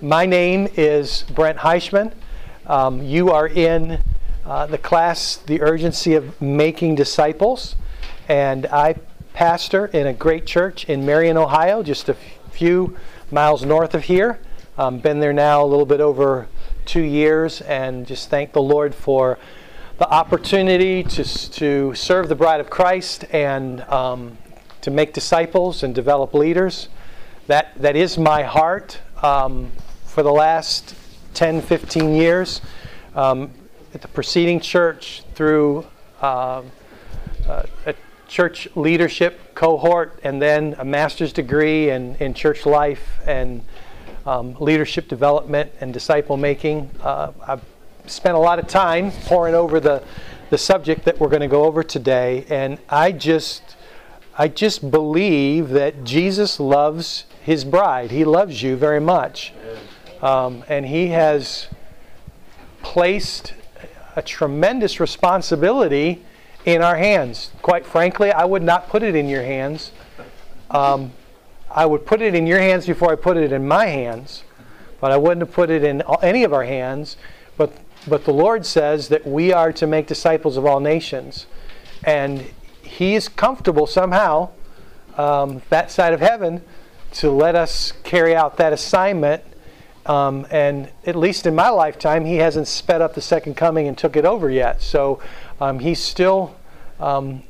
my name is Brent Heichman. Um, you are in uh, the class, The Urgency of Making Disciples, and I pastor in a great church in Marion, Ohio, just a few miles north of here. Um, been there now a little bit over two years, and just thank the Lord for the opportunity to, to serve the bride of Christ and um, to make disciples and develop leaders. That, that is my heart um, for the last 10, 15 years. Um, at the preceding church, through uh, a church leadership cohort, and then a master's degree in, in church life and um, leadership development and disciple making. Uh, I've spent a lot of time poring over the, the subject that we're going to go over today, and I just I just believe that Jesus loves his bride. He loves you very much. Um, and he has placed a tremendous responsibility in our hands. Quite frankly, I would not put it in your hands. Um, I would put it in your hands before I put it in my hands, but I wouldn't have put it in any of our hands. But, but the Lord says that we are to make disciples of all nations. And he is comfortable somehow, um, that side of heaven, to let us carry out that assignment. Um, and at least in my lifetime, he hasn't sped up the second coming and took it over yet. So um, he's still um,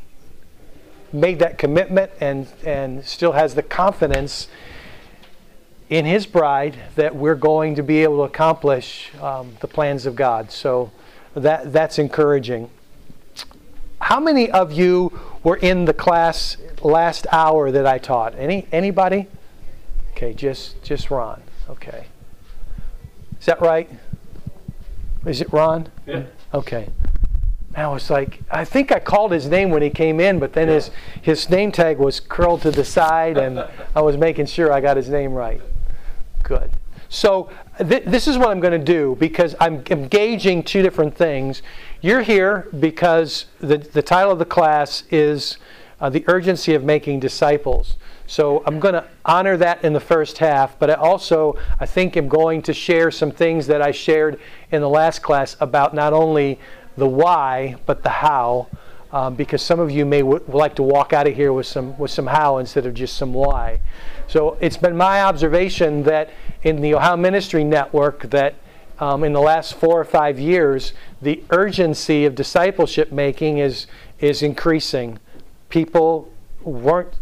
made that commitment and, and still has the confidence in his bride that we're going to be able to accomplish um, the plans of God. So that, that's encouraging. How many of you were in the class last hour that I taught? Any anybody? Okay, just just Ron. Okay. Is that right? Is it Ron? Yeah. Okay. I was like, I think I called his name when he came in, but then his his name tag was curled to the side, and I was making sure I got his name right. Good. So th- this is what I'm going to do because I'm engaging two different things. You're here because the, the title of the class is uh, The Urgency of Making Disciples. So I'm going to honor that in the first half, but I also, I think, am going to share some things that I shared in the last class about not only the why, but the how. Um, because some of you may w- like to walk out of here with some with some how instead of just some why. So it's been my observation that in the Ohio Ministry Network that um, in the last four or five years, the urgency of discipleship making is is increasing. People weren't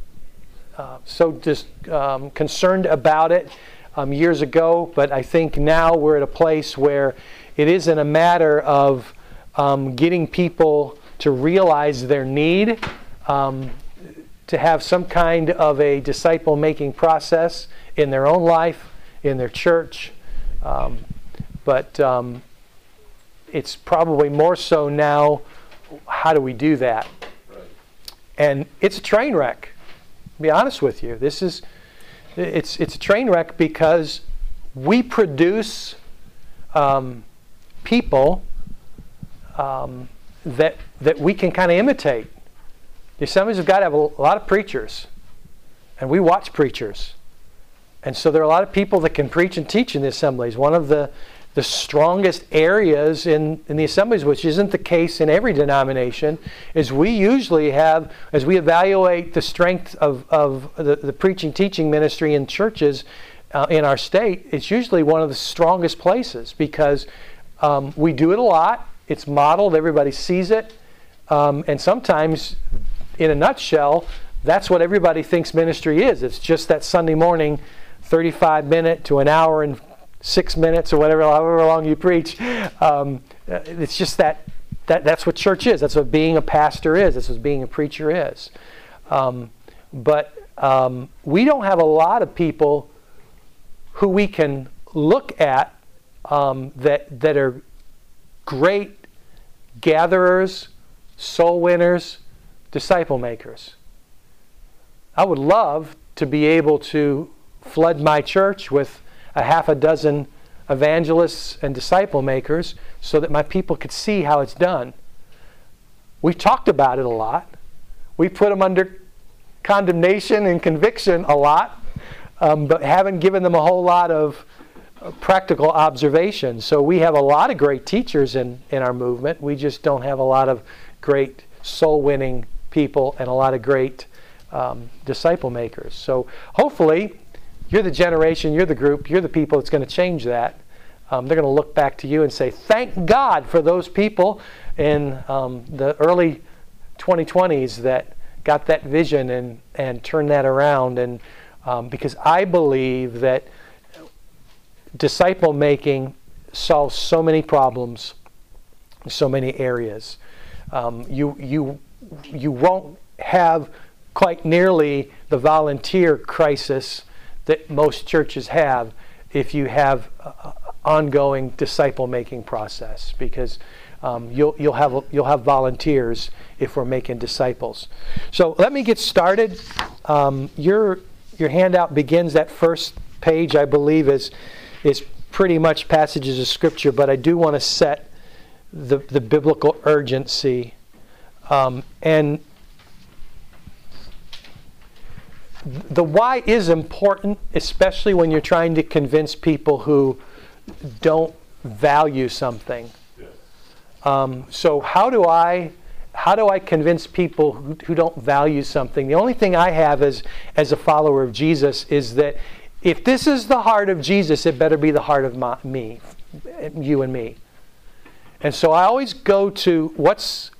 uh, so just um, concerned about it um, years ago, but I think now we're at a place where it isn't a matter of um, getting people to realize their need, um, to have some kind of a disciple making process in their own life, in their church. Um, but um, it's probably more so now how do we do that? And it's a train wreck. Be honest with you, this is it's it's a train wreck because we produce um, people um, that that we can kind of imitate. The assemblies got to have a lot of preachers, and we watch preachers, and so there are a lot of people that can preach and teach in the assemblies. One of the the strongest areas in, in the assemblies, which isn't the case in every denomination, is we usually have, as we evaluate the strength of, of the, the preaching teaching ministry in churches uh, in our state, it's usually one of the strongest places because um, we do it a lot, it's modeled, everybody sees it, um, and sometimes, in a nutshell, that's what everybody thinks ministry is. It's just that Sunday morning 35 minute to an hour and six minutes or whatever, however long you preach. Um, uh, it's just that, that that's what church is. That's what being a pastor is. That's what being a preacher is. Um, but um, we don't have a lot of people who we can look at um, that, that are great gatherers, soul winners, disciple makers. I would love to be able to flood my church with a half a dozen evangelists and disciple makers so that my people could see how it's done. We talked about it a lot. We put them under condemnation and conviction a lot, um, but haven't given them a whole lot of practical observation. So we have a lot of great teachers in, in our movement. We just don't have a lot of great soul winning people and a lot of great um, disciple makers. So hopefully, you're the generation, you're the group, you're the people that's going to change that. Um, they're going to look back to you and say, Thank God for those people in um, the early 2020s that got that vision and, and turned that around. And um, because I believe that disciple making solves so many problems, in so many areas. Um, you, you, you won't have quite nearly the volunteer crisis that most churches have if you have an ongoing disciple making process because um, you'll, you'll, have, you'll have volunteers if we're making disciples. So let me get started. Um, your, your handout begins that first page, I believe, is is pretty much passages of Scripture, but I do want to set the, the biblical urgency. Um, and the why is important, especially when you're trying to convince people who don't value something. Um, so how do I how do I convince people who, who don't value something? The only thing I have as as a follower of Jesus is that if this is the heart of Jesus, it better be the heart of my, me, you and me. And so I always go to what's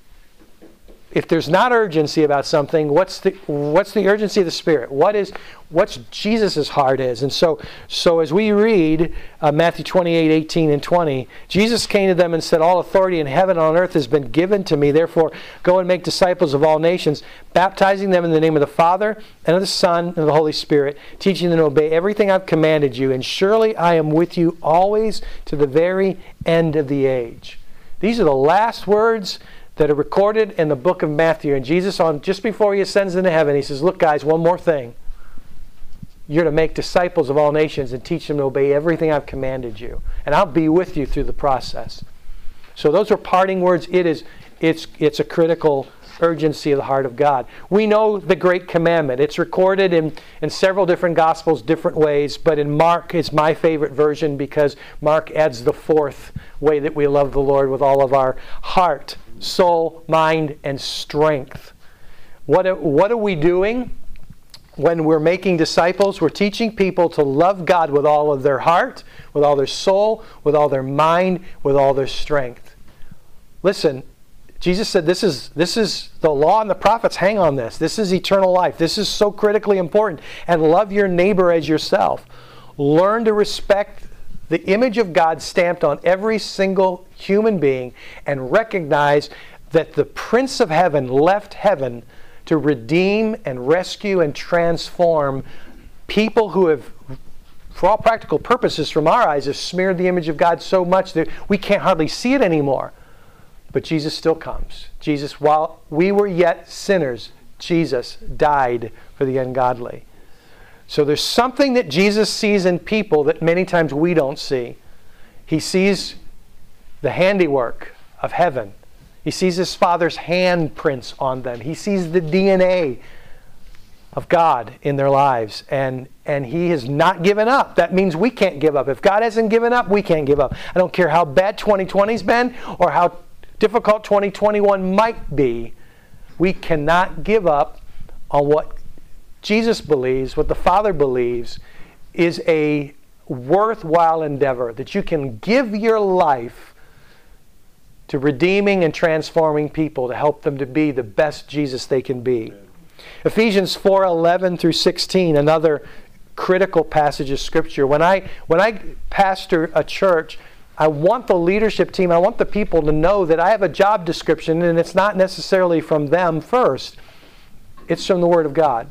if there's not urgency about something, what's the what's the urgency of the Spirit? What is what's Jesus' heart is? And so so as we read uh, Matthew 28, 18 and 20, Jesus came to them and said, All authority in heaven and on earth has been given to me. Therefore, go and make disciples of all nations, baptizing them in the name of the Father and of the Son and of the Holy Spirit, teaching them to obey everything I've commanded you. And surely I am with you always to the very end of the age. These are the last words that are recorded in the book of Matthew. And Jesus, on just before he ascends into heaven, he says, Look, guys, one more thing. You're to make disciples of all nations and teach them to obey everything I've commanded you. And I'll be with you through the process. So those are parting words. It is it's it's a critical urgency of the heart of God. We know the great commandment. It's recorded in, in several different gospels, different ways, but in Mark it's my favorite version because Mark adds the fourth way that we love the Lord with all of our heart soul, mind, and strength. What, what are we doing when we're making disciples? We're teaching people to love God with all of their heart, with all their soul, with all their mind, with all their strength. Listen, Jesus said this is this is the law and the prophets hang on this. This is eternal life. This is so critically important. And love your neighbor as yourself. Learn to respect the image of God stamped on every single human being and recognize that the Prince of Heaven left heaven to redeem and rescue and transform people who have, for all practical purposes, from our eyes, have smeared the image of God so much that we can't hardly see it anymore. But Jesus still comes. Jesus, while we were yet sinners, Jesus died for the ungodly. So there's something that Jesus sees in people that many times we don't see. He sees the handiwork of heaven. He sees his father's handprints on them. He sees the DNA of God in their lives. And, and he has not given up. That means we can't give up. If God hasn't given up, we can't give up. I don't care how bad 2020's been or how difficult 2021 might be. We cannot give up on what Jesus believes, what the Father believes, is a worthwhile endeavor that you can give your life to redeeming and transforming people to help them to be the best Jesus they can be. Amen. Ephesians 4:11 through 16 another critical passage of scripture. When I when I pastor a church, I want the leadership team, I want the people to know that I have a job description and it's not necessarily from them first. It's from the word of God.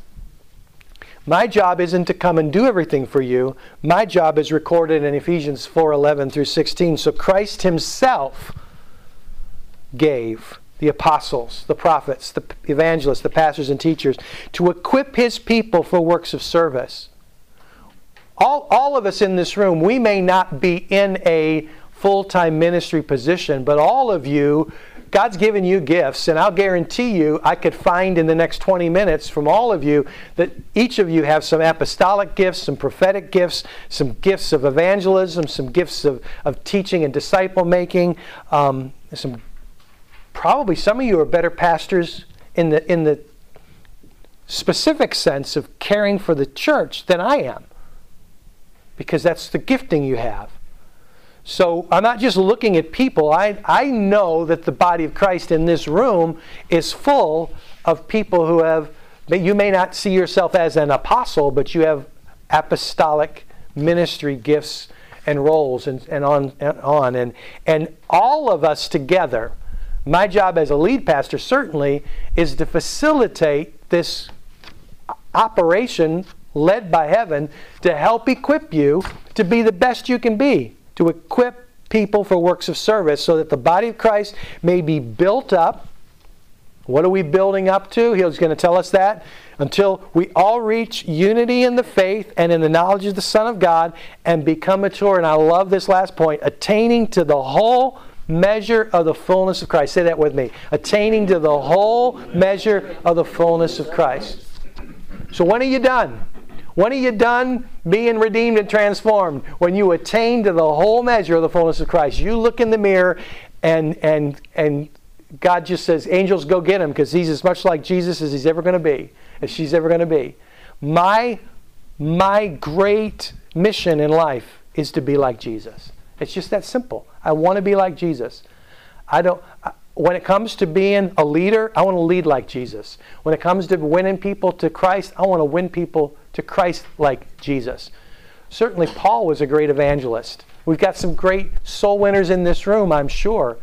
My job isn't to come and do everything for you. My job is recorded in Ephesians 4:11 through 16. So Christ himself gave the apostles, the prophets, the evangelists, the pastors and teachers to equip his people for works of service. All, all of us in this room, we may not be in a full time ministry position, but all of you God's given you gifts, and I'll guarantee you I could find in the next 20 minutes from all of you that each of you have some apostolic gifts, some prophetic gifts, some gifts of evangelism, some gifts of, of teaching and disciple making, um, some probably some of you are better pastors in the in the specific sense of caring for the church than I am. Because that's the gifting you have. So I'm not just looking at people. I, I know that the body of Christ in this room is full of people who have, you may not see yourself as an apostle, but you have apostolic ministry gifts and roles and, and on and on. And, and all of us together, my job as a lead pastor certainly is to facilitate this operation led by heaven to help equip you to be the best you can be, to equip people for works of service so that the body of Christ may be built up. What are we building up to? He's going to tell us that. Until we all reach unity in the faith and in the knowledge of the Son of God and become mature. And I love this last point attaining to the whole measure of the fullness of Christ. Say that with me. Attaining to the whole measure of the fullness of Christ. So when are you done? When are you done being redeemed and transformed? When you attain to the whole measure of the fullness of Christ. You look in the mirror and and and God just says, angels go get him because he's as much like Jesus as he's ever going to be, as she's ever going to be. My my great mission in life is to be like Jesus. It's just that simple. I want to be like Jesus. I don't when it comes to being a leader, I want to lead like Jesus. When it comes to winning people to Christ, I want to win people to Christ like Jesus. Certainly, Paul was a great evangelist. We've got some great soul winners in this room, I'm sure.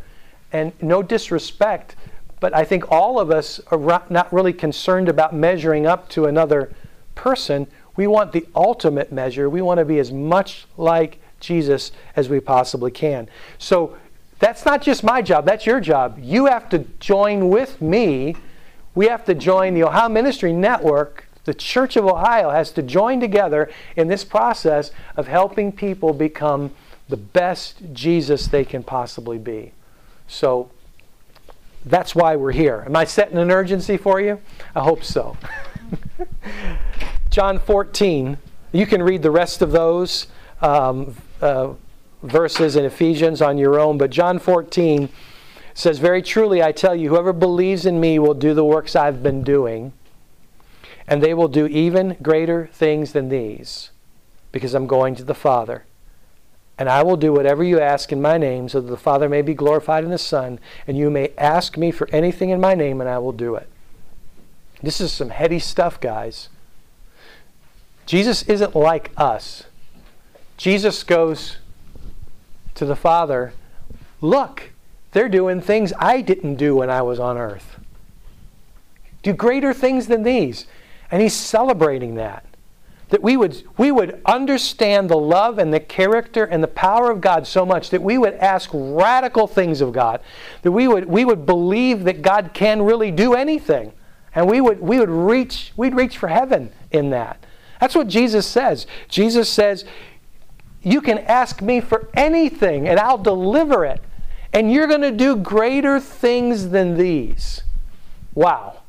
And no disrespect, but I think all of us are not really concerned about measuring up to another person. We want the ultimate measure. We want to be as much like Jesus as we possibly can. So that's not just my job, that's your job. You have to join with me. We have to join the Ohio Ministry Network. The Church of Ohio has to join together in this process of helping people become the best Jesus they can possibly be. So that's why we're here. Am I setting an urgency for you? I hope so. John 14, you can read the rest of those. Um, uh, verses in Ephesians on your own, but John 14 says, Very truly I tell you, whoever believes in me will do the works I've been doing, and they will do even greater things than these, because I'm going to the Father. And I will do whatever you ask in my name, so that the Father may be glorified in the Son, and you may ask me for anything in my name, and I will do it. This is some heady stuff, guys. Jesus isn't like us. Jesus goes to the Father, Look, they're doing things I didn't do when I was on earth. Do greater things than these. And he's celebrating that. That we would, we would understand the love and the character and the power of God so much that we would ask radical things of God. That we would, we would believe that God can really do anything. And we would, we would reach, we'd reach for heaven in that. That's what Jesus says. Jesus says, you can ask me for anything and I'll deliver it. And you're going to do greater things than these. Wow.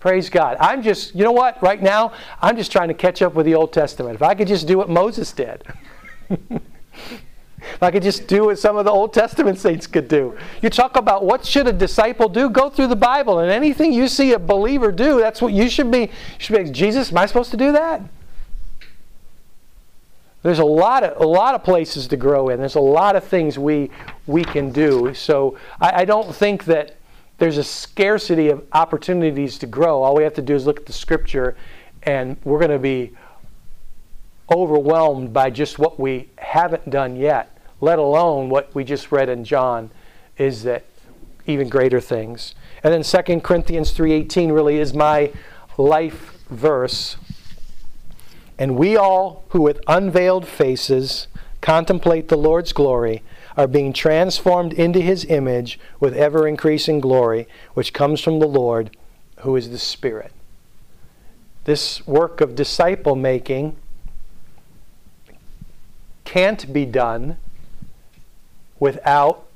Praise God. I'm just, you know what? Right now, I'm just trying to catch up with the Old Testament. If I could just do what Moses did. if I could just do what some of the Old Testament saints could do. You talk about what should a disciple do? Go through the Bible, and anything you see a believer do, that's what you should be. You should be Jesus, am I supposed to do that? There's a lot of a lot of places to grow in. There's a lot of things we we can do. So I, I don't think that there's a scarcity of opportunities to grow. All we have to do is look at the scripture, and we're going to be overwhelmed by just what we haven't done yet. Let alone what we just read in John, is that even greater things. And then 2 Corinthians 3:18 really is my life verse and we all who with unveiled faces contemplate the Lord's glory are being transformed into his image with ever increasing glory, which comes from the Lord, who is the Spirit. This work of disciple making can't be done without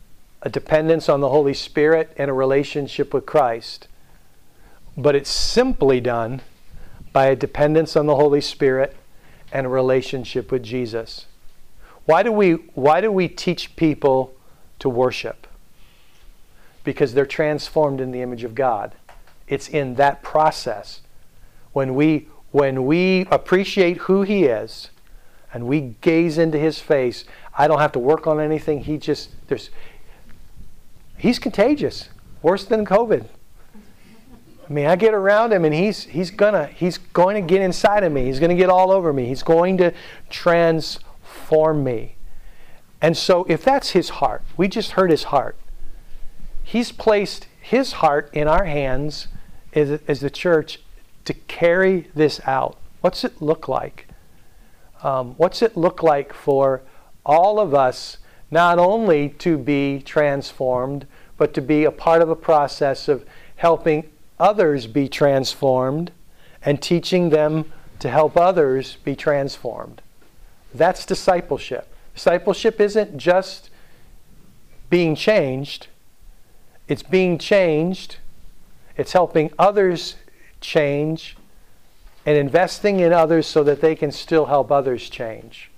a dependence on the Holy Spirit and a relationship with Christ. But it's simply done by a dependence on the Holy Spirit and a relationship with Jesus. Why do we, why do we teach people to worship? Because they're transformed in the image of God. It's in that process when we, when we appreciate who He is and we gaze into His face. I don't have to work on anything. He just, there's, He's contagious, worse than COVID. Mean, I get around him and he's he's gonna he's going to get inside of me. He's going to get all over me. He's going to transform me. And so if that's his heart, we just heard his heart. He's placed his heart in our hands as, as the church to carry this out. What's it look like? Um, what's it look like for all of us not only to be transformed, but to be a part of a process of helping others be transformed and teaching them to help others be transformed. That's discipleship. Discipleship isn't just being changed, it's being changed, it's helping others change, and investing in others so that they can still help others change.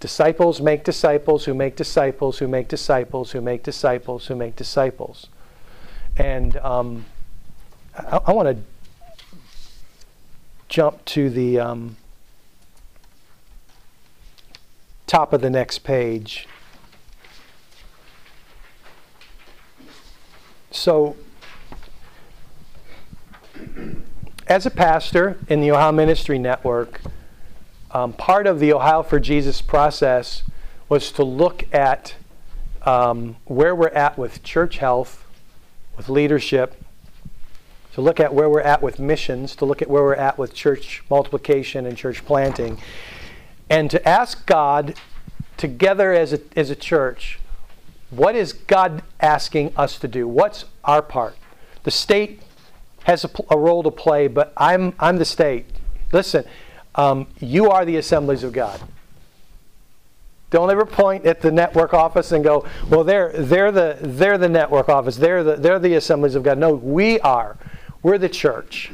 Disciples make disciples who make disciples who make disciples who make disciples who make disciples. And um, I, I want to jump to the um, top of the next page. So, as a pastor in the Ohio Ministry Network, um, part of the Ohio for Jesus process was to look at um, where we're at with church health with leadership, to look at where we're at with missions, to look at where we're at with church multiplication and church planting, and to ask God together as a, as a church, what is God asking us to do? What's our part? The state has a, a role to play, but I'm, I'm the state. Listen, um, you are the assemblies of God. Don't ever point at the network office and go, well, they're, they're, the, they're the network office. They're the, they're the assemblies of God. No, we are. We're the church.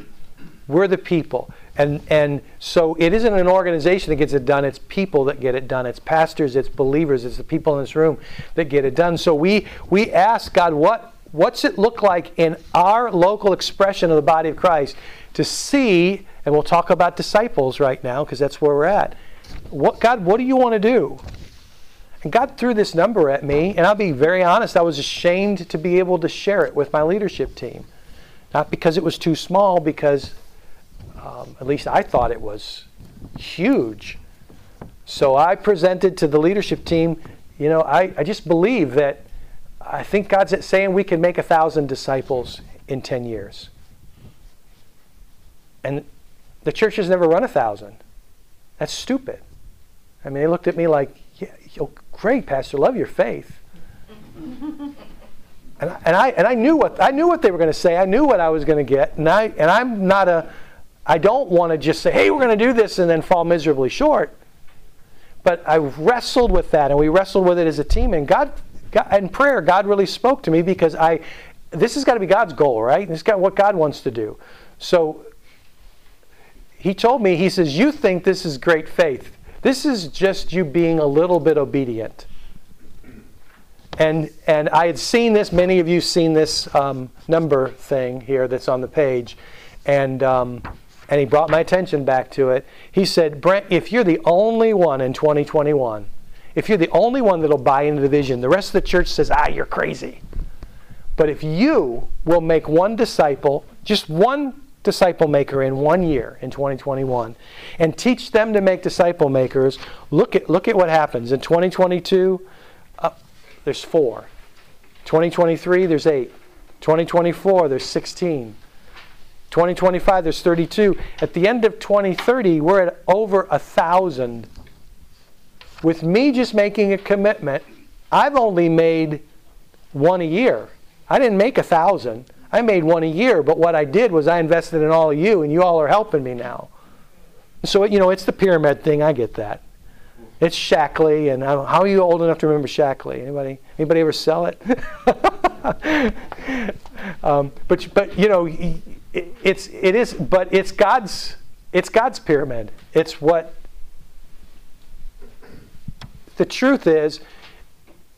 We're the people. And, and so it isn't an organization that gets it done, it's people that get it done. It's pastors, it's believers, it's the people in this room that get it done. So we, we ask God, what, what's it look like in our local expression of the body of Christ to see, and we'll talk about disciples right now because that's where we're at. What, God, what do you want to do? And God threw this number at me, and I'll be very honest, I was ashamed to be able to share it with my leadership team. Not because it was too small, because um, at least I thought it was huge. So I presented to the leadership team, you know, I, I just believe that I think God's saying we can make a thousand disciples in 10 years. And the church has never run a thousand. That's stupid. I mean, they looked at me like, yeah, great, Pastor, love your faith. and, I, and I and I knew what I knew what they were going to say. I knew what I was going to get, and I and I'm not a. I don't want to just say, "Hey, we're going to do this," and then fall miserably short. But I wrestled with that, and we wrestled with it as a team. And God, God in prayer, God really spoke to me because I. This has got to be God's goal, right? This got what God wants to do. So he told me, he says, "You think this is great faith." This is just you being a little bit obedient. And, and I had seen this, many of you seen this um, number thing here that's on the page. And, um, and he brought my attention back to it. He said, Brent, if you're the only one in 2021, if you're the only one that'll buy into the vision, the rest of the church says, ah, you're crazy. But if you will make one disciple, just one disciple maker in one year in 2021 and teach them to make disciple makers. Look at look at what happens. In 2022 uh, there's four. 2023 there's eight. 2024 there's 16 2025 there's 32 at the end of 2030 we're at over a thousand. With me just making a commitment i've only made one a year. I didn't make a thousand I made one a year, but what I did was I invested in all of you, and you all are helping me now. So, you know, it's the pyramid thing. I get that. It's Shaklee, and how are you old enough to remember Shaklee? Anybody? Anybody ever sell it? um, but but you know, it, it's it is, but it's God's it's God's pyramid. It's what the truth is.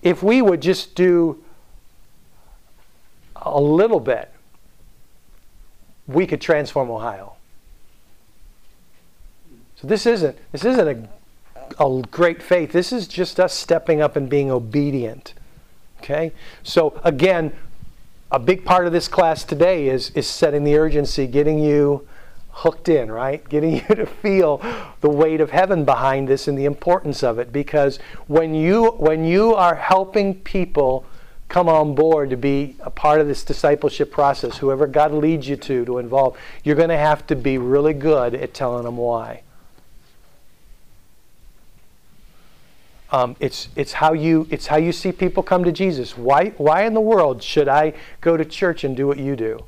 If we would just do a little bit, we could transform Ohio. So this isn't this isn't a a great faith. This is just us stepping up and being obedient. Okay? So, again, a big part of this class today is, is setting the urgency, getting you hooked in, right? Getting you to feel the weight of heaven behind this and the importance of it. Because when you when you are helping people come on board to be a part of this discipleship process, whoever God leads you to to involve, you're going to have to be really good at telling them why. Um, it's, it's, how you, it's how you see people come to Jesus. Why, why in the world should I go to church and do what you do?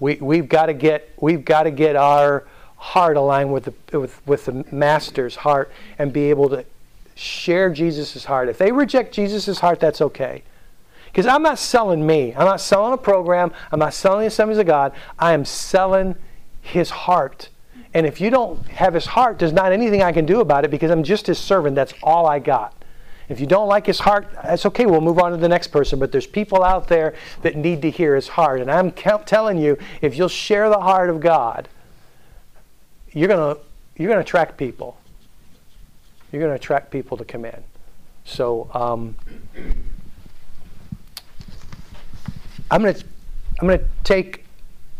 We, we've got to get, we've got to get our heart aligned with the, with, with the master's heart and be able to share Jesus' heart. If they reject Jesus' heart, that's okay. Because I'm not selling me. I'm not selling a program. I'm not selling the assemblies of God. I am selling his heart and if you don't have his heart, there's not anything I can do about it because I'm just his servant. That's all I got. If you don't like his heart, that's okay. We'll move on to the next person. But there's people out there that need to hear his heart. And I'm telling you, if you'll share the heart of God, you're going to you're going to attract people. You're going to attract people to come in. So um, I'm going to I'm going to take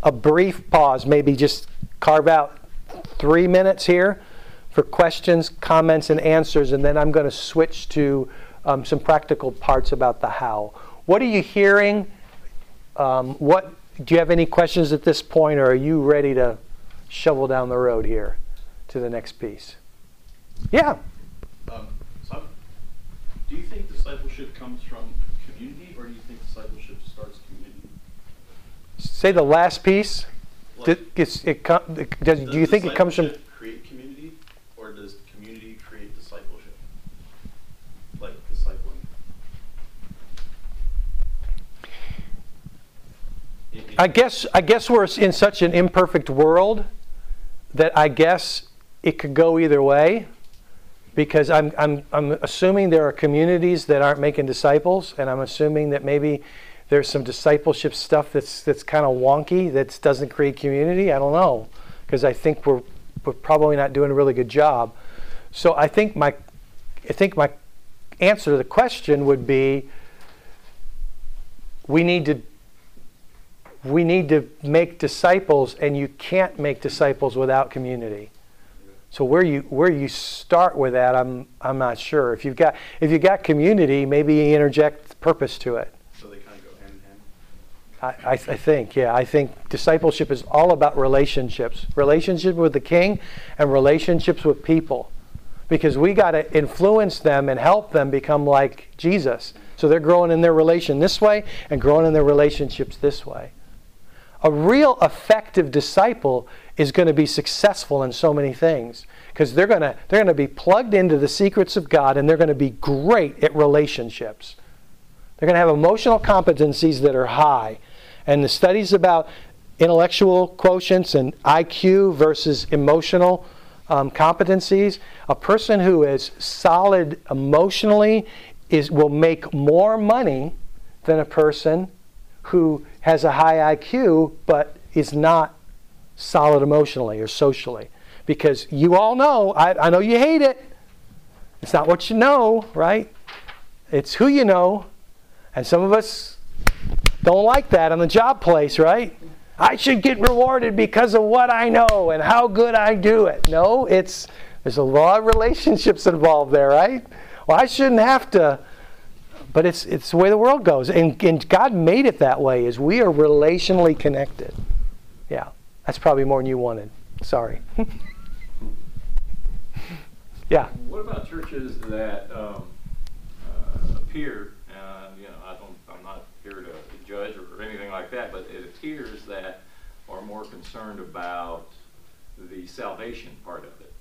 a brief pause, maybe just carve out three minutes here for questions, comments, and answers, and then I'm going to switch to um, some practical parts about the how. What are you hearing? Um, what do you have any questions at this point, or are you ready to shovel down the road here to the next piece? Yeah. Um, so do you think discipleship comes from community, or do you think discipleship starts community? Say the last piece. Does, it, does, do you think it comes from create community, or does community create discipleship? Like discipling. I guess I guess we're in such an imperfect world that I guess it could go either way because I'm, I'm, I'm assuming there are communities that aren't making disciples, and I'm assuming that maybe there's some discipleship stuff that's that's kind of wonky that doesn't create community. I don't know because I think we're we're probably not doing a really good job. So I think my I think my answer to the question would be we need to we need to make disciples and you can't make disciples without community. So where you where you start with that, I'm I'm not sure. If you've got if you got community, maybe you interject purpose to it. I, I, think, yeah. I think discipleship is all about relationships relationship with the king and relationships with people. Because we got to influence them and help them become like Jesus. So they're growing in their relation this way and growing in their relationships this way. A real effective disciple is going to be successful in so many things because they're going to they're going to be plugged into the secrets of God and they're going to be great at relationships. They're going to have emotional competencies that are high and the studies about intellectual quotients and IQ versus emotional um, competencies, a person who is solid emotionally is, will make more money than a person who has a high IQ but is not solid emotionally or socially. Because you all know, I, I know you hate it. It's not what you know, right? It's who you know. And some of us don't like that on the job place, right? I should get rewarded because of what I know and how good I do it. No, it's there's a lot of relationships involved there, right? Well, I shouldn't have to, but it's it's the way the world goes, and, and God made it that way. Is we are relationally connected. Yeah, that's probably more than you wanted. Sorry. yeah. What about churches that um, uh, appear judge or, or anything like that, but it appears that are more concerned about the salvation part of it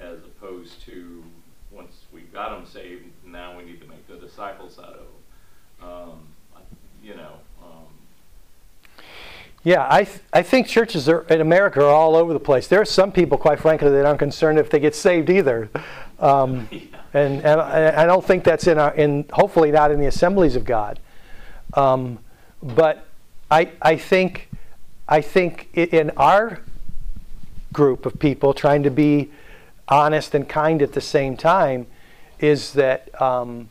as opposed to once we got them saved, now we need to make the disciples out of them. Um, you know, um, Yeah, I, th- I think churches are, in America are all over the place. There are some people, quite frankly, that aren't concerned if they get saved either. Um, and and I, I don't think that's in our, in hopefully not in the assemblies of God. Um, but I, I think, I think in our group of people trying to be honest and kind at the same time is that um,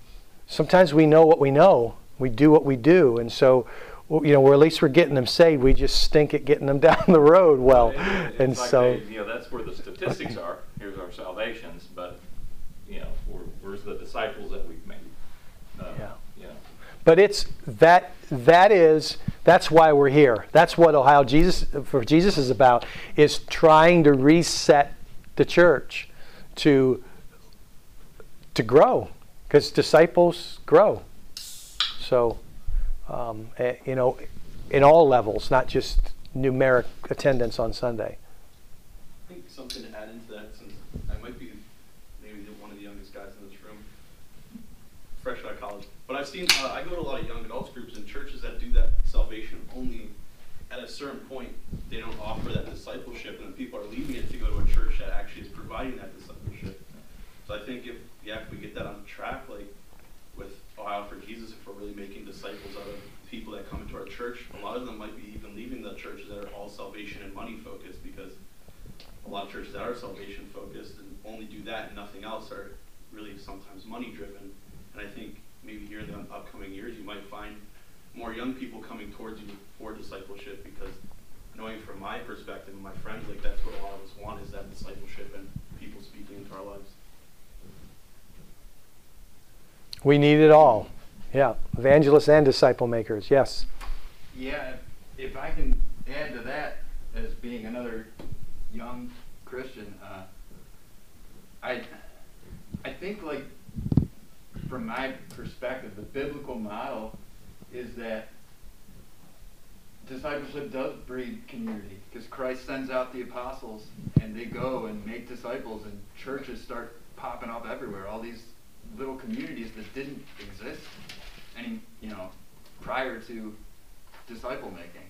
sometimes we know what we know. We do what we do. And so, you know, we're at least we're getting them saved. We just stink at getting them down the road well. it- it's and like so, they- You know, that's where the statistics are, here's our salvations, but, you know, where's the disciples that we've made? Uh, Yeah. But it's that that is that's why we're here. That's what Ohio Jesus for Jesus is about is trying to reset the church to to grow because disciples grow. So, um, eh, you know, in all levels, not just numeric attendance on Sunday. I think something to add into that, since I might be maybe the- one of the youngest guys in this room, fresh out of college. But I've seen, uh, I go to a lot of young adults groups and churches that do that salvation only. At a certain point, they don't offer that discipleship, and then people are leaving it to go to a church that actually is providing that discipleship. So I think if, yeah, if we get that on track, like with Ohio for Jesus, if we're really making disciples out of people that come into our church, a lot of them might be even leaving the churches that are all salvation and money focused because a lot of churches that are salvation focused and only do that and nothing else are really sometimes money driven. And I think maybe here in the upcoming years, you might find more young people coming towards you for discipleship because knowing from my perspective and my friends, like that's what a lot of us want is that discipleship and people speaking into our lives. We need it all. Yeah, evangelists and disciple makers. Yes. Yeah, if I can add to that as being another young Christian, uh, I I think like from my perspective, the biblical model is that discipleship does breed community because Christ sends out the apostles and they go and make disciples and churches start popping up everywhere. All these little communities that didn't exist any you know prior to disciple making.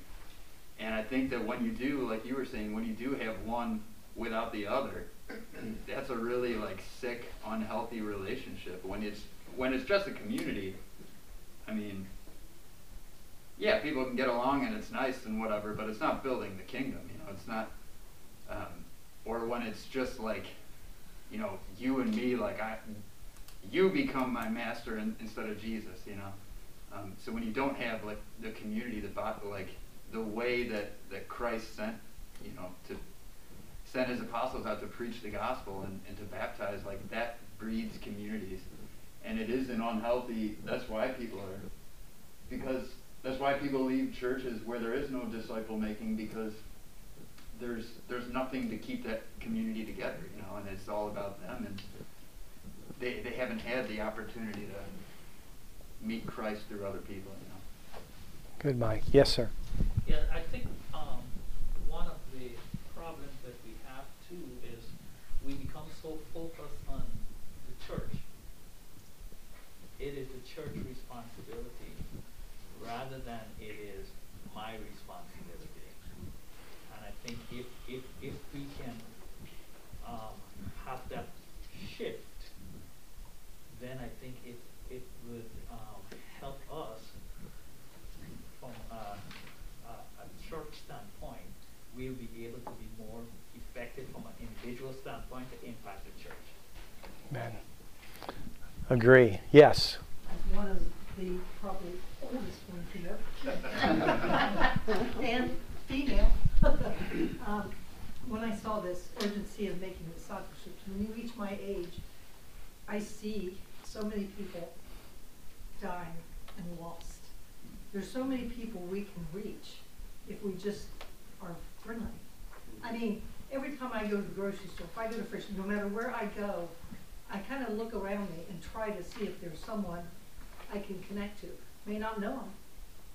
And I think that when you do, like you were saying, when you do have one without the other, that's a really like sick, unhealthy relationship. When it's when it's just a community, I mean, yeah, people can get along and it's nice and whatever, but it's not building the kingdom. You know, it's not. Um, or when it's just like, you know, you and me, like I, you become my master in, instead of Jesus. You know. Um, so when you don't have like the community, the like the way that, that Christ sent, you know, to send his apostles out to preach the gospel and, and to baptize, like that breeds communities. And it is an unhealthy, that's why people are, because that's why people leave churches where there is no disciple making because there's there's nothing to keep that community together, you know, and it's all about them and they, they haven't had the opportunity to meet Christ through other people, you know. Good, Mike. Yes, sir. Yeah, I think um, one of the problems that we have too is we become so focused on the church. It is the church responsibility rather than it is my responsibility. And I think if, if, if we can um, have that shift, then I think it, it would um, help us from a, a, a church standpoint, we'll be able to be more effective from an individual standpoint to impact the church. Amen. Agree. Yes. one of the probably oldest ones here. And female. Um, When I saw this urgency of making discipleship, when you reach my age, I see so many people dying and lost. There's so many people we can reach if we just are friendly. I mean, every time I go to the grocery store, if I go to Frisch's, no matter where I go, I kind of look around me and try to see if there's someone I can connect to. May not know them,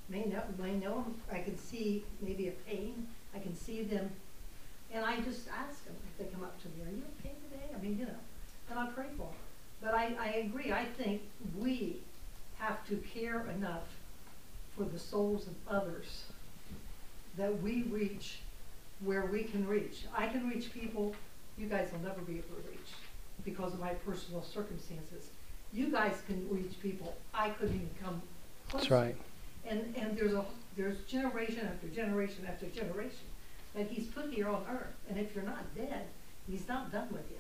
may know, may know them. I can see maybe a pain. I can see them, and I just ask them if they come up to me, "Are you okay today?" I mean, you know, and I pray for them. But I, I agree, I think we have to care enough for the souls of others that we reach where we can reach. I can reach people you guys will never be able to reach because of my personal circumstances. You guys can reach people I couldn't even come close That's right. And, and there's a, there's generation after generation after generation that he's put here on earth. And if you're not dead, he's not done with you.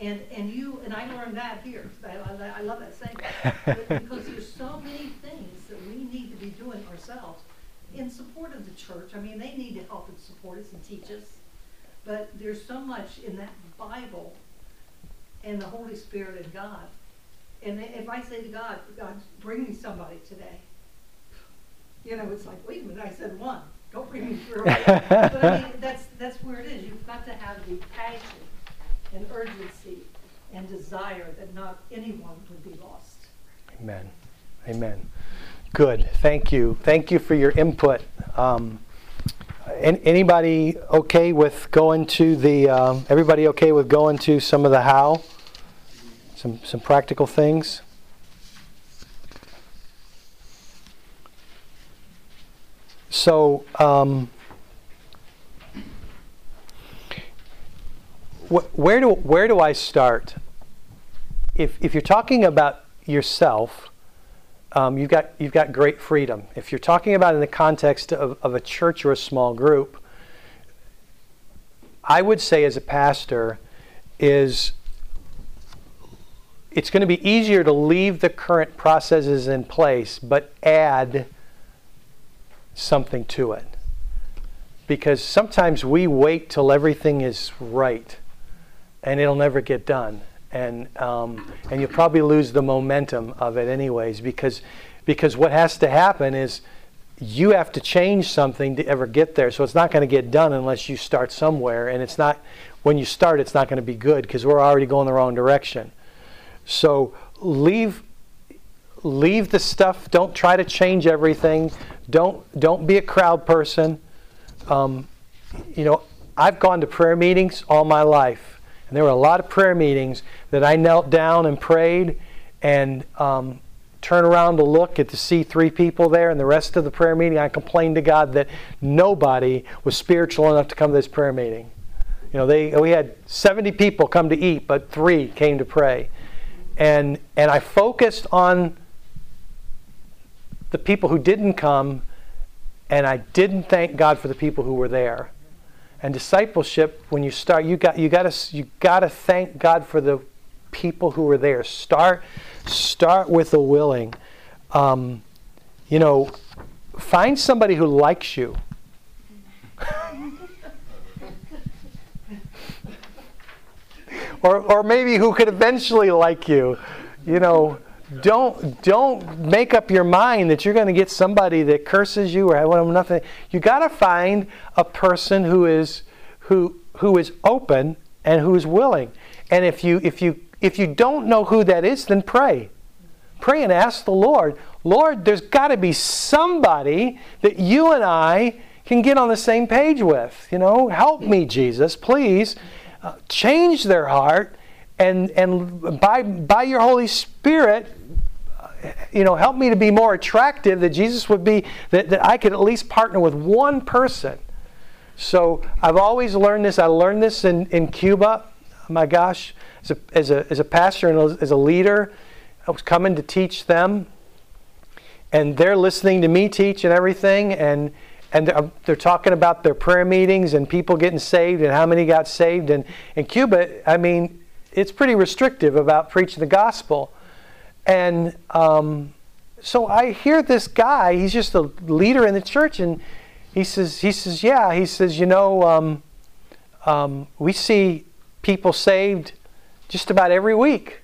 And, and you, and I learned that here. I, I, I love that saying. Because there's so many things that we need to be doing ourselves in support of the church. I mean, they need to help and support us and teach us. But there's so much in that Bible and the Holy Spirit and God. And if I say to God, God, bring me somebody today, you know, it's like, wait a minute, I said one. Don't bring me through. but I mean, that's that's where it is. You've got to have the passion and urgency and desire that not anyone would be lost. Amen. Amen. Good. Thank you. Thank you for your input. Um, anybody okay with going to the? Um, everybody okay with going to some of the how? Some some practical things. So. Um, wh- where do where do I start? If if you're talking about yourself, um, you've got you've got great freedom. If you're talking about in the context of, of a church or a small group, I would say as a pastor is it's going to be easier to leave the current processes in place but add something to it. Because sometimes we wait till everything is right and it'll never get done. And, um, and you'll probably lose the momentum of it anyways because, because what has to happen is you have to change something to ever get there. So it's not going to get done unless you start somewhere. And it's not, when you start, it's not going to be good because we're already going the wrong direction. So leave leave the stuff. Don't try to change everything. Don't don't be a crowd person. Um, you know, I've gone to prayer meetings all my life, and there were a lot of prayer meetings that I knelt down and prayed, and um, turn around to look at to see three people there, and the rest of the prayer meeting, I complained to God that nobody was spiritual enough to come to this prayer meeting. You know, they we had 70 people come to eat, but three came to pray and and I focused on the people who didn't come, and I didn't thank God for the people who were there. And discipleship, when you start, you got you got to you got to thank God for the people who were there. Start start with the willing. Um, you know, find somebody who likes you. or, or maybe who could eventually like you. You know, don't don't make up your mind that you're going to get somebody that curses you or have nothing. You got to find a person who is who who is open and who is willing. And if you if you if you don't know who that is, then pray. Pray and ask the Lord, Lord, there's got to be somebody that you and I can get on the same page with. You know, help me, Jesus, please. Uh, change their heart and and by by your holy spirit you know help me to be more attractive that jesus would be that, that i could at least partner with one person. So i've always learned this. I learned this in, in cuba. Oh my gosh as a, as a, as a pastor and as a leader i was coming to teach them. And they're listening to me teach and everything. And and they're, talking about their prayer meetings and people getting saved and how many got saved. And in Cuba, I mean, it's pretty restrictive about preaching the gospel. And um, so I hear this guy, he's just a leader in the church, and he says, he says, yeah, he says, you know, um, um, we see people saved just about every week.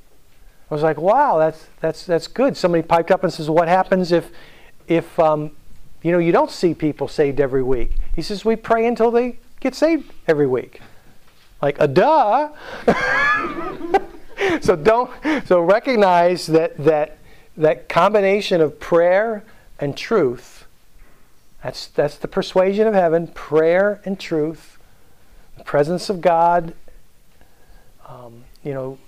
I was like, wow, that's that's that's good. Somebody piped up and says, what happens if if um, you know, you don't see people saved every week. He says, we pray until they get saved every week. Like a duh. so don't so recognize that that that combination of prayer and truth. That's that's the persuasion of heaven, prayer and truth, the presence of God. Um, you know,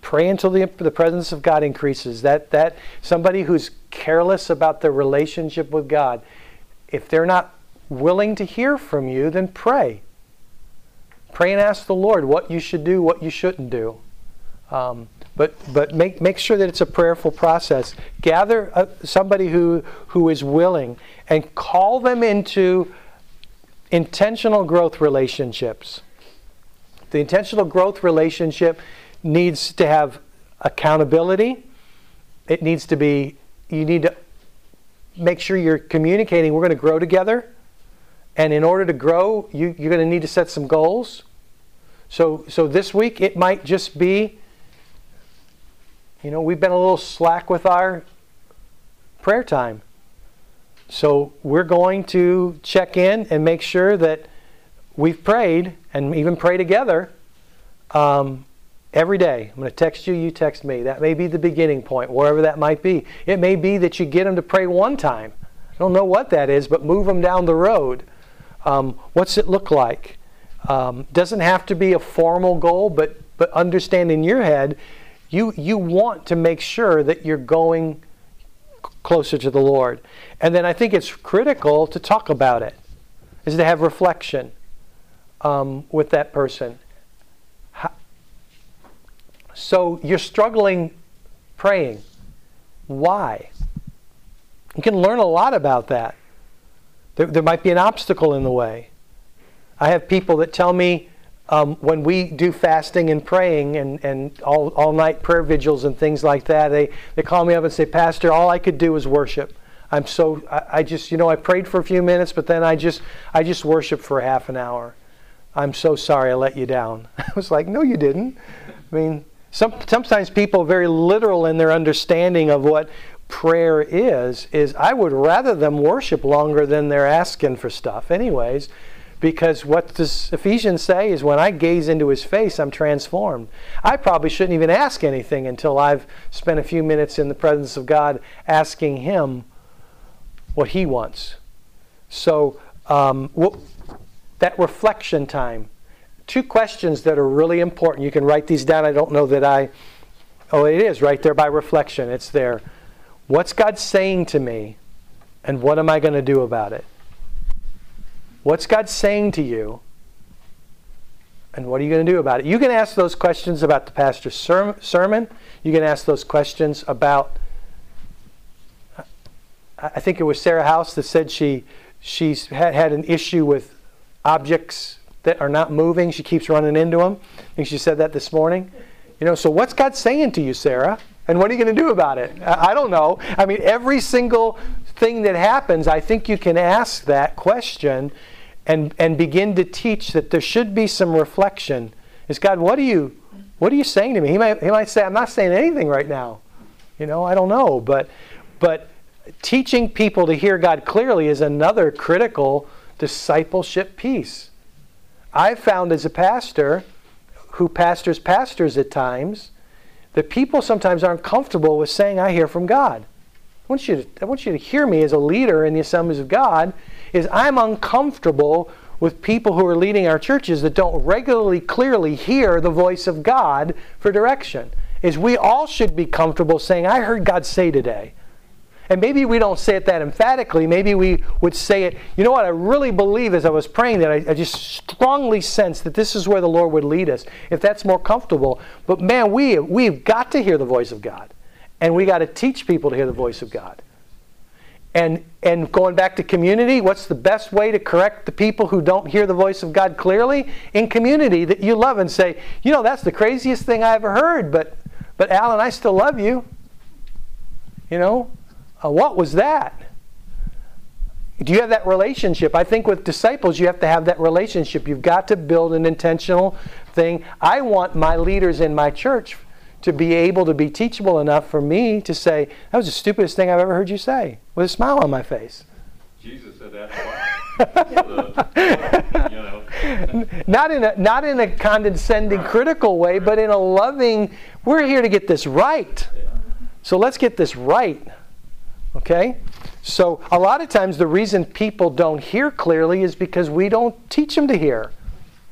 Pray until the, the presence of God increases. That, that somebody who's careless about their relationship with God, if they're not willing to hear from you, then pray. Pray and ask the Lord what you should do, what you shouldn't do. Um, but but make, make sure that it's a prayerful process. Gather uh, somebody who, who is willing and call them into intentional growth relationships. The intentional growth relationship needs to have accountability. It needs to be, you need to make sure you're communicating. We're going to grow together. And in order to grow, you, you're going to need to set some goals. So, so this week, it might just be, you know, we've been a little slack with our prayer time. So we're going to check in and make sure that we've prayed and even pray together um, every day. I'm going to text you, you text me. That may be the beginning point, wherever that might be. It may be that you get them to pray one time. I don't know what that is, but move them down the road. Um, what's it look like? Um, doesn't have to be a formal goal, but but understand in your head, you you want to make sure that you're going closer to the Lord. And then I think it's critical to talk about it, is to have reflection um, with that person. So you're struggling praying. Why? You can learn a lot about that. There, there might be an obstacle in the way. I have people that tell me um, when we do fasting and praying and, and all, all night prayer vigils and things like that, they, they call me up and say, Pastor, all I could do was worship. I'm so I, I just you know I prayed for a few minutes, but then I just I just worshiped for half an hour. I'm so sorry I let you down. I was like, no, you didn't. I mean, some, sometimes people are very literal in their understanding of what prayer is. Is I would rather them worship longer than they're asking for stuff, anyways. Because what does Ephesians say is when I gaze into his face, I'm transformed. I probably shouldn't even ask anything until I've spent a few minutes in the presence of God asking him what he wants. So, um, that reflection time. Two questions that are really important. You can write these down. I don't know that I. Oh, it is right there by reflection. It's there. What's God saying to me, and what am I going to do about it? What's God saying to you? And what are you going to do about it? You can ask those questions about the pastor's sermon. You can ask those questions about. I think it was Sarah House that said she she's had, had an issue with objects that are not moving. She keeps running into them. I think she said that this morning. You know, so what's God saying to you, Sarah? And what are you going to do about it? I don't know. I mean, every single thing that happens, I think you can ask that question and, and begin to teach that there should be some reflection. Is God, what are you what are you saying to me? He might, he might say, I'm not saying anything right now. You know, I don't know. But but teaching people to hear God clearly is another critical discipleship piece. I've found as a pastor who pastors pastors at times that people sometimes aren't comfortable with saying, I hear from God. I want, you to, I want you to hear me as a leader in the assemblies of God is I'm uncomfortable with people who are leading our churches that don't regularly clearly hear the voice of God for direction. Is we all should be comfortable saying, I heard God say today. And maybe we don't say it that emphatically. Maybe we would say it, you know what, I really believe as I was praying that I, I, just strongly sense that this is where the Lord would lead us, if that's more comfortable. But man, we, we've got to hear the voice of God. And we got to teach people to hear the voice of God. And, and going back to community, what's the best way to correct the people who don't hear the voice of God clearly? In community that you love and say, you know, that's the craziest thing I ever heard, but, but Alan, I still love you. You know, uh, what was that? Do you have that relationship? I think with disciples, you have to have that relationship. You've got to build an intentional thing. I want my leaders in my church to be able to be teachable enough for me to say, that was the stupidest thing I've ever heard you say, with a smile on my face. Jesus said that. not in a not in a condescending, critical way, but in a loving. We're here to get this right, so let's get this right. Okay? So, a lot of times the reason people don't hear clearly is because we don't teach them to hear.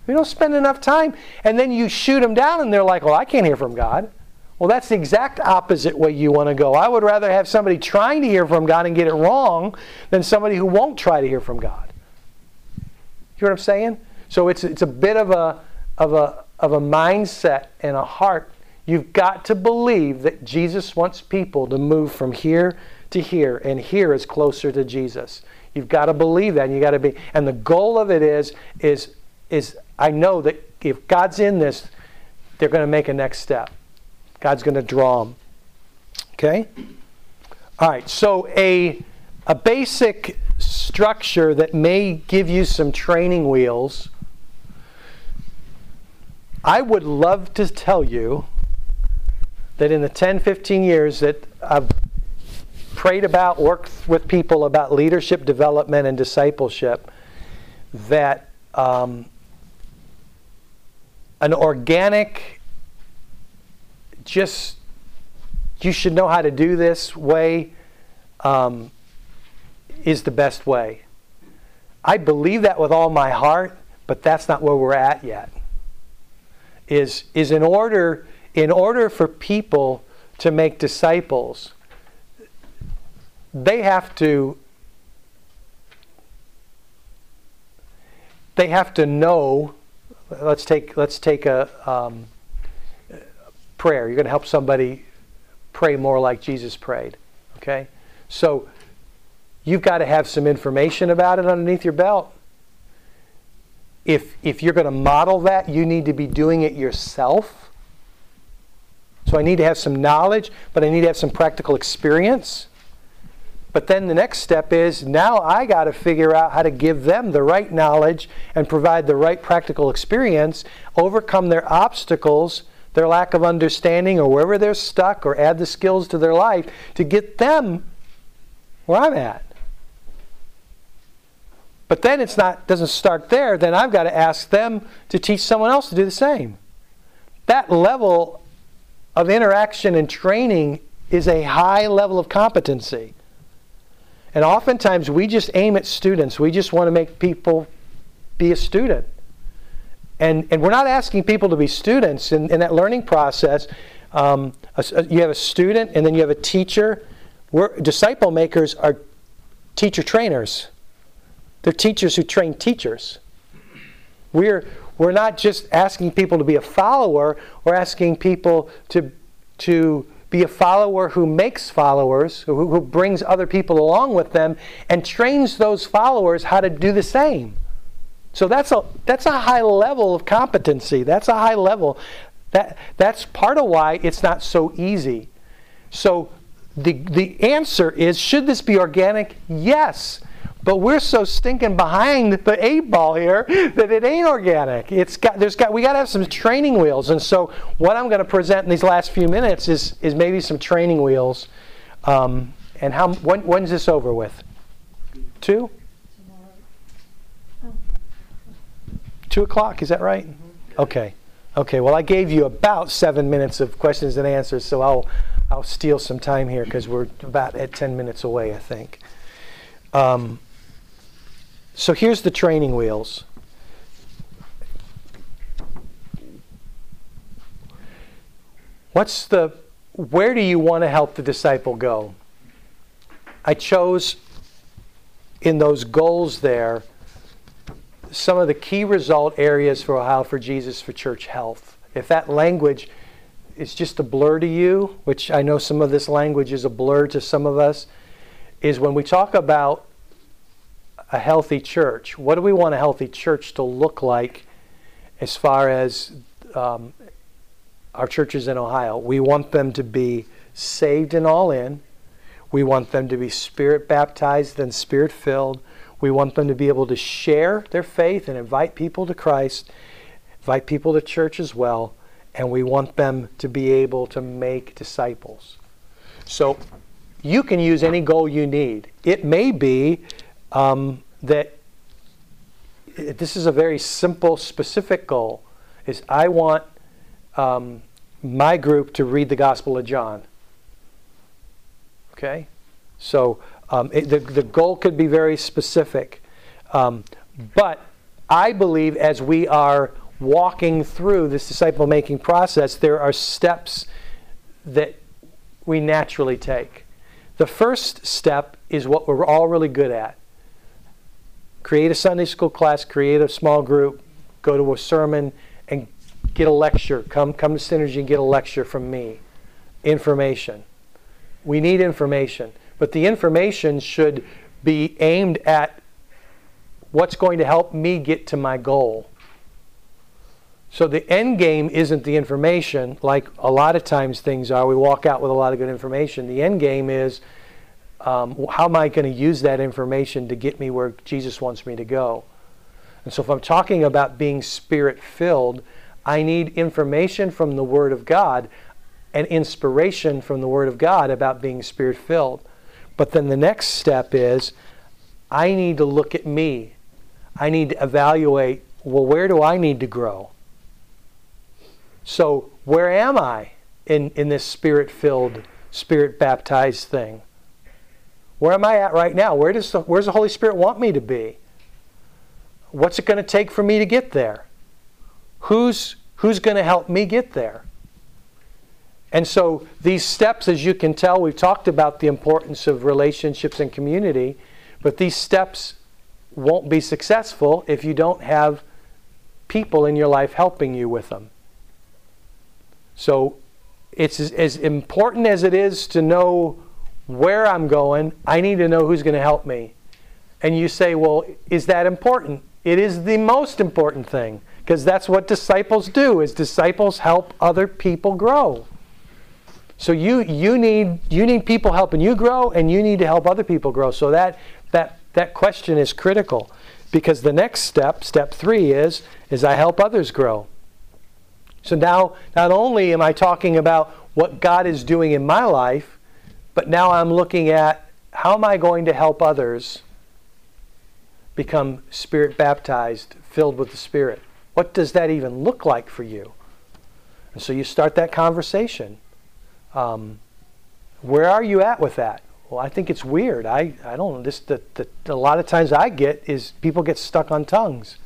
We don't spend enough time. And then you shoot them down and they're like, well, I can't hear from God. Well, that's the exact opposite way you want to go. I would rather have somebody trying to hear from God and get it wrong than somebody who won't try to hear from God. You hear what I'm saying? So it's, it's a bit of a, of, a, of a mindset and a heart. You've got to believe that Jesus wants people to move from here to here, and here is closer to Jesus. You've got to believe that, and you got to be. And the goal of it is, is, is I know that if God's in this, they're going to make a next step. God's going to draw them. Okay? All right, so a, a basic structure that may give you some training wheels. I would love to tell you that in the 10, 15 years that I've prayed about, worked with people about leadership development and discipleship, that um, an organic just you should know how to do this way um, is the best way. I believe that with all my heart, but that's not where we're at yet. Is is in order in order for people to make disciples, they have to they have to know. Let's take let's take a um, prayer. You're going to help somebody pray more like Jesus prayed. Okay? So you've got to have some information about it underneath your belt. If, if you're going to model that, you need to be doing it yourself. So I need to have some knowledge, but I need to have some practical experience. But then the next step is now I got to figure out how to give them the right knowledge and provide the right practical experience, overcome their obstacles their lack of understanding or wherever they're stuck or add the skills to their life to get them where I'm at. But then it's not doesn't start there, then I've got to ask them to teach someone else to do the same. That level of interaction and training is a high level of competency. And oftentimes we just aim at students. We just want to make people be a student. And, and we're not asking people to be students in, in that learning process. Um, a, a, you have a student and then you have a teacher. We're, disciple makers are teacher trainers. They're teachers who train teachers. We're, we're not just asking people to be a follower, we're asking people to, to be a follower who makes followers, who, who brings other people along with them, and trains those followers how to do the same. So that's a that's a high level of competency. That's a high level. That that's part of why it's not so easy. So the the answer is should this be organic? Yes. But we're so stinking behind the eight ball here that it ain't organic. It's got there's got we got to have some training wheels. And so what I'm going to present in these last few minutes is is maybe some training wheels. Um, and how when, when's this over with? Two. Two o'clock, is that right? Okay. Okay, well, I gave you about seven minutes of questions and answers, so I'll, I'll steal some time here because we're about at 10 minutes away, I think. Um, so here's the training wheels. What's the, where do you want to help the disciple go? I chose in those goals there some of the key result areas for Ohio for Jesus for church health. If that language is just a blur to you, which I know some of this language is a blur to some of us, is when we talk about a healthy church, what do we want a healthy church to look like as far as um, our churches in Ohio? We want them to be saved and all in. We want them to be spirit baptized and spirit filled. We want them to be able to share their faith and invite people to Christ, invite people to church as well, and we want them to be able to make disciples. So you can use any goal you need. It may be um, that this is a very simple, specific goal. Is I want um, my group to read the Gospel of John. Okay, so um, it, the, the goal could be very specific. Um, but I believe as we are walking through this disciple making process, there are steps that we naturally take. The first step is what we're all really good at create a Sunday school class, create a small group, go to a sermon, and get a lecture. Come, come to Synergy and get a lecture from me. Information. We need information. But the information should be aimed at what's going to help me get to my goal. So the end game isn't the information, like a lot of times things are. We walk out with a lot of good information. The end game is um, how am I going to use that information to get me where Jesus wants me to go? And so if I'm talking about being spirit filled, I need information from the Word of God and inspiration from the Word of God about being spirit filled. But then the next step is I need to look at me. I need to evaluate well, where do I need to grow? So, where am I in, in this spirit filled, spirit baptized thing? Where am I at right now? Where does the, where's the Holy Spirit want me to be? What's it going to take for me to get there? Who's, who's going to help me get there? And so, these steps, as you can tell, we've talked about the importance of relationships and community, but these steps won't be successful if you don't have people in your life helping you with them. So it's as, as, important as it is to know where I'm going, I need to know who's going to help me. And you say, well, is that important? It is the most important thing because that's what disciples do is disciples help other people grow. So you you need you need people helping you grow and you need to help other people grow. So that that that question is critical because the next step, step 3 is is I help others grow. So now, not only am I talking about what God is doing in my life, but now I'm looking at how am I going to help others become spirit baptized, filled with the Spirit? What does that even look like for you? And so you start that conversation. Um, where are you at with that? Well, I think it's weird. I, I don't know. This the, the, a lot of times I get is people get stuck on tongues.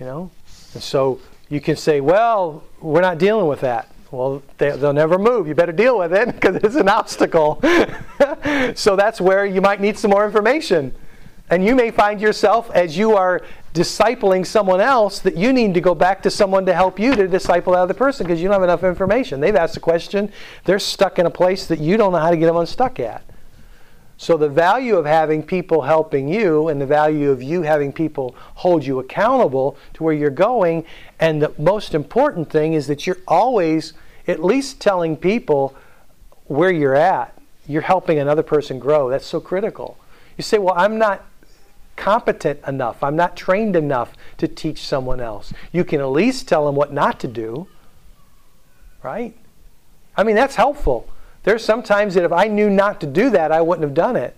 You know? And so you can say, well, we're not dealing with that. Well, they, will never move. You better deal with it because it's an obstacle. so that's where you might need some more information. And you may find yourself, as you are discipling someone else, that you need to go back to someone to help you to disciple that other person because you don't have enough information. They've asked a question, they're stuck in a place that you don't know how to get them unstuck at. So, the value of having people helping you and the value of you having people hold you accountable to where you're going, and the most important thing is that you're always at least telling people where you're at. You're helping another person grow. That's so critical. You say, Well, I'm not competent enough, I'm not trained enough to teach someone else. You can at least tell them what not to do, right? I mean, that's helpful. There's sometimes that if I knew not to do that, I wouldn't have done it.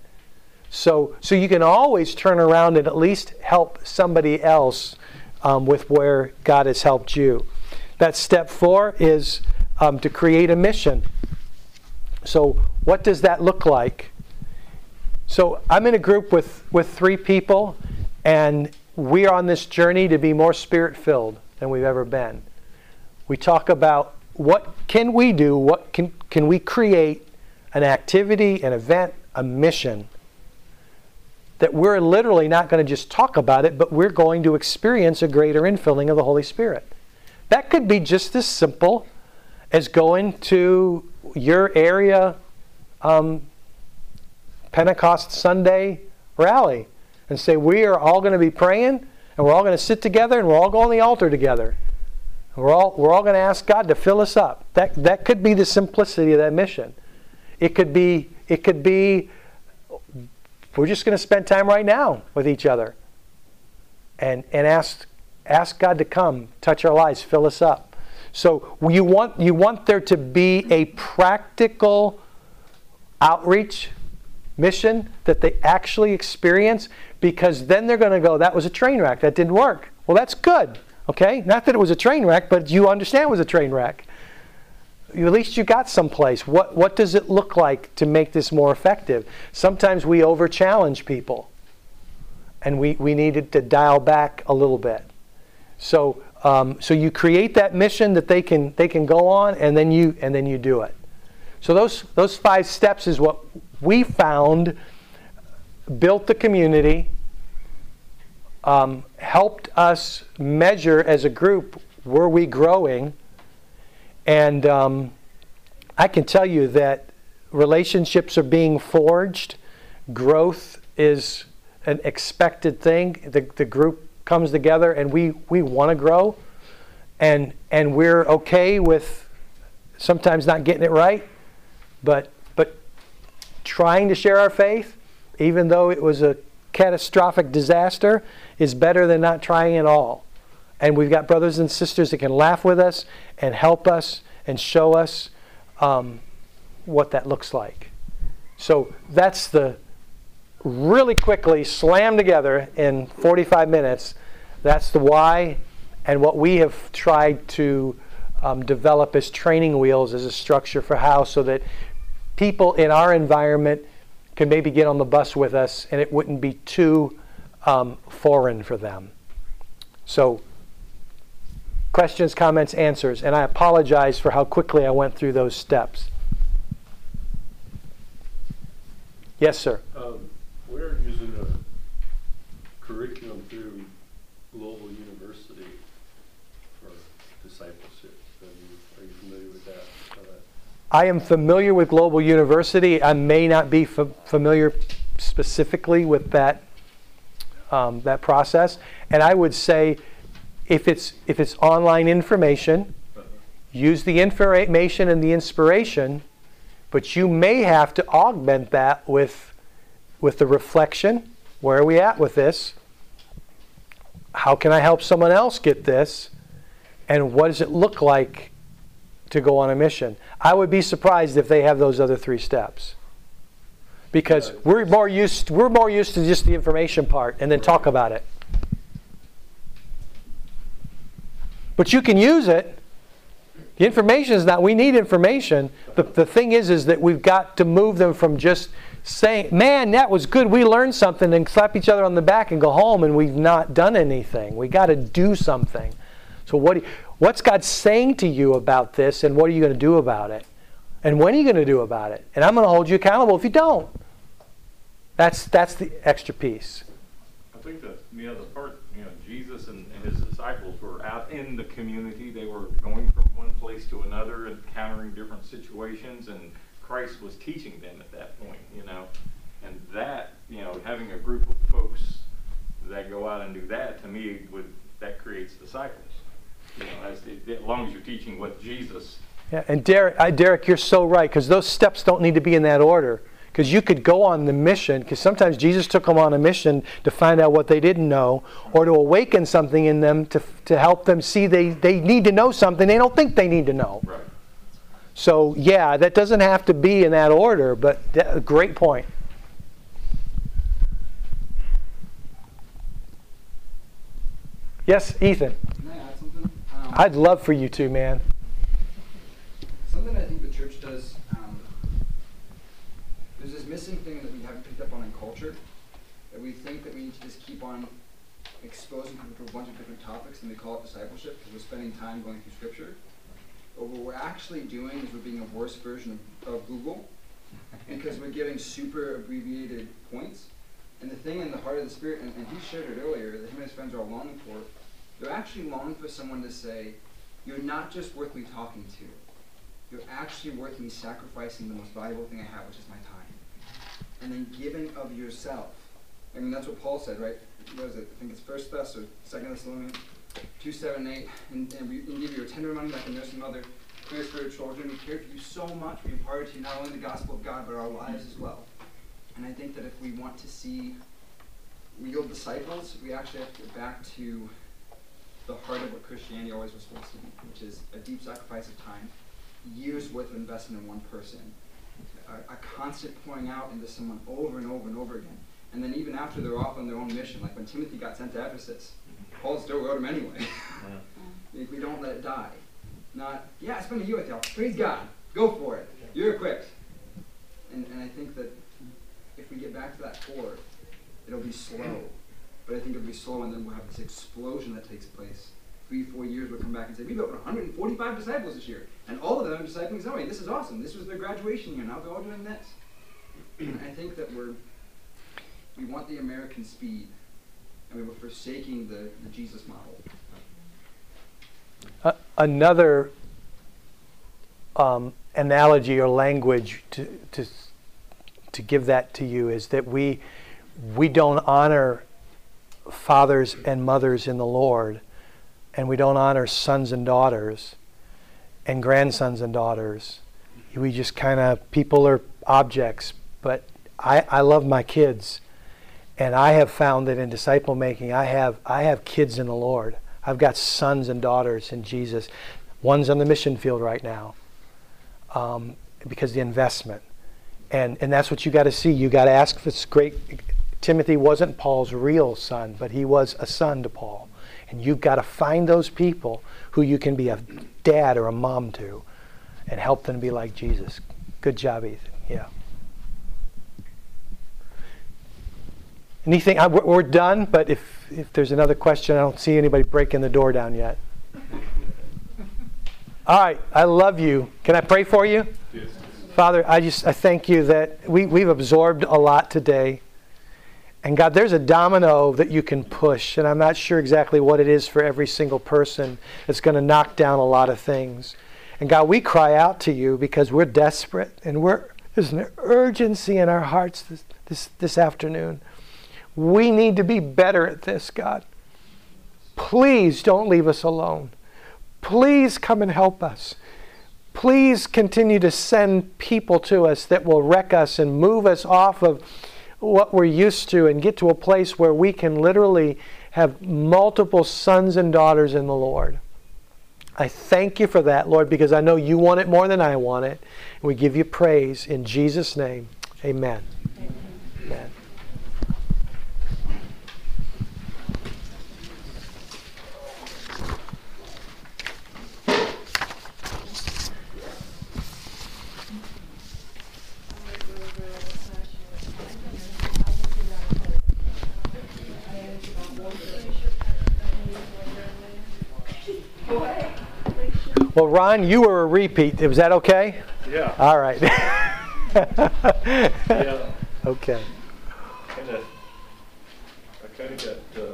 So, so you can always turn around and at least help somebody else um, with where God has helped you. That step four is um, to create a mission. So, what does that look like? So, I'm in a group with, with three people, and we are on this journey to be more spirit filled than we've ever been. We talk about what can we do? What can, can we create an activity, an event, a mission that we're literally not going to just talk about it, but we're going to experience a greater infilling of the Holy Spirit? That could be just as simple as going to your area um, Pentecost Sunday rally and say, We are all going to be praying and we're all going to sit together and we're all going to the altar together. We're all, we're all going to ask God to fill us up. That, that could be the simplicity of that mission. It could be, it could be we're just going to spend time right now with each other and, and ask, ask God to come, touch our lives, fill us up. So you want, you want there to be a practical outreach mission that they actually experience because then they're going to go, that was a train wreck, that didn't work. Well, that's good. Okay? Not that it was a train wreck, but you understand it was a train wreck. at least you got someplace. What, what does it look like to make this more effective? Sometimes we over challenge people, and we, we needed to dial back a little bit. So, Um, so you create that mission that they can they can go on, and then you and then you do it. So those those five steps is what we found built the community, um, helped us measure as a group were we growing, and um, I can tell you that relationships are being forged, growth is an expected thing. The, the group comes together and we, we want to grow, and, and we're okay with sometimes not getting it right, but, but trying to share our faith, even though it was a catastrophic disaster, is better than not trying at all. And we've got brothers and sisters that can laugh with us and help us and show us um, what that looks like. So that's the really quickly slam together in 45 minutes. That's the why and what we have tried to um, develop as training wheels as a structure for how so that people in our environment can maybe get on the bus with us and it wouldn't be too um, foreign for them. So, questions, comments, answers. And I apologize for how quickly I went through those steps. Yes, sir. Um, We're using a curriculum through Global University for discipleship. Are you, are you familiar with that? How that- I am familiar with Global University. I may not be f- familiar specifically with that um, that process. And I would say, if it's if it's online information, use the information and the inspiration, but you may have to augment that with with the reflection. Where are we at with this? How can I help someone else get this? And what does it look like to go on a mission. I would be surprised if they have those other three steps. Because we're more used we're more used to just the information part and then talk about it. But you can use it. The information is not we need information. The, the thing is is that we've got to move them from just saying, Man, that was good, we learned something and slap each other on the back and go home and we've not done anything. We gotta do something. So what do you, what's God saying to you about this and what are you going to do about it? And when are you going to do about it? And I'm going to hold you accountable if you don't. That's that's the extra piece. I think the, the other part, you know, Jesus and, and his disciples were out in the community. They were going from one place to another, encountering different situations, and Christ was teaching them at that point, you know. And that, you know, having a group of folks that go out and do that, to me, would that creates disciples. You know, as, as long as you're teaching what Jesus Yeah, and Derek, I, Derek, you're so right because those steps don't need to be in that order. Because you could go on the mission, because sometimes Jesus took them on a mission to find out what they didn't know, or to awaken something in them to, to help them see they, they need to know something they don't think they need to know. Right. So, yeah, that doesn't have to be in that order, but that, great point. Yes, Ethan. Can I add something? Um, I'd love for you to, man. something I think the church does. Um, there's this missing thing that we haven't picked up on in culture. That we think that we need to just keep on exposing people to a bunch of different topics, and we call it discipleship because we're spending time going through scripture. But what we're actually doing is we're being a worse version of, of Google because we're giving super abbreviated points. And the thing in the heart of the Spirit, and, and he shared it earlier, that him and his friends are all longing for, they're actually longing for someone to say, You're not just worth me talking to, you're actually worth me sacrificing the most valuable thing I have, which is my time. And then giving of yourself. I mean, that's what Paul said, right? What is it? I think it's First Thess or Second Thessalonians 2, 7, 8. And, and we and give you a tender money like a nursing mother, clear spirit children. We care for you so much. We impart to you not only the gospel of God, but our lives as well. And I think that if we want to see real disciples, we actually have to get back to the heart of what Christianity always was supposed to be, which is a deep sacrifice of time, years worth of investment in one person, a, a constant pouring out into someone over and over and over again. And then even after they're off on their own mission, like when Timothy got sent to Ephesus, Paul still wrote him anyway. if we don't let it die. Not, yeah, I spent a year with y'all. Praise God. Go for it. You're equipped. And, and I think that if we get back to that core, it'll be slow. But I think it'll be slow, and then we'll have this explosion that takes place three, four years we'll come back and say, we've opened 145 disciples this year, and all of them are discipling somebody. This is awesome. This was their graduation year. Now they're all doing this. I think that we're we want the American speed, and we're forsaking the, the Jesus model. Uh, another um, analogy or language to, to, to give that to you is that we, we don't honor fathers and mothers in the Lord, and we don't honor sons and daughters and grandsons and daughters. We just kind of, people are objects, but I, I love my kids. And I have found that in disciple making, I have, I have kids in the Lord. I've got sons and daughters in Jesus. One's on the mission field right now um, because the investment. And, and that's what you got to see. You got to ask this great. Timothy wasn't Paul's real son, but he was a son to Paul. And you've got to find those people who you can be a dad or a mom to and help them be like Jesus. Good job, Ethan. Yeah. Anything? I, we're, we're done, but if, if there's another question, I don't see anybody breaking the door down yet. All right, I love you. Can I pray for you? Yes. Father, I just I thank you that we, we've absorbed a lot today. And God, there's a domino that you can push, and I'm not sure exactly what it is for every single person that's going to knock down a lot of things. And God, we cry out to you because we're desperate and we're there's an urgency in our hearts this, this, this afternoon. We need to be better at this, God. Please don't leave us alone. Please come and help us. Please continue to send people to us that will wreck us and move us off of what we're used to and get to a place where we can literally have multiple sons and daughters in the Lord. I thank you for that, Lord, because I know you want it more than I want it. And we give you praise in Jesus' name. Amen. Amen. Well, Ron, you were a repeat. Was that okay? Yeah. All right. Yeah. Okay. Kind of, I kind of got uh,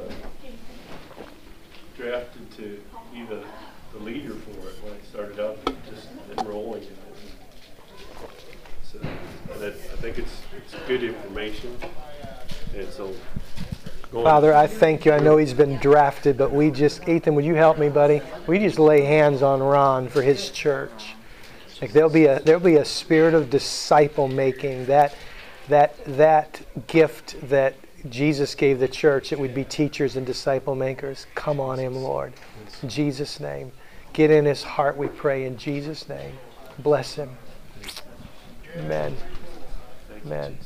drafted to be the, the leader for it when I started out, just enrolling in it. So, and I, I think it's, it's good information. And so. going- Father, I thank you. I know he's been drafted, but we just, Ethan, would you help me, buddy? We just lay hands on Ron for his church. Like there'll be a there'll be a spirit of disciple making that that that gift that Jesus gave the church that we'd be teachers and disciple makers. Come on him, Lord. In Jesus' name. Get in his heart, we pray in Jesus' name. Bless him. Amen. Amen.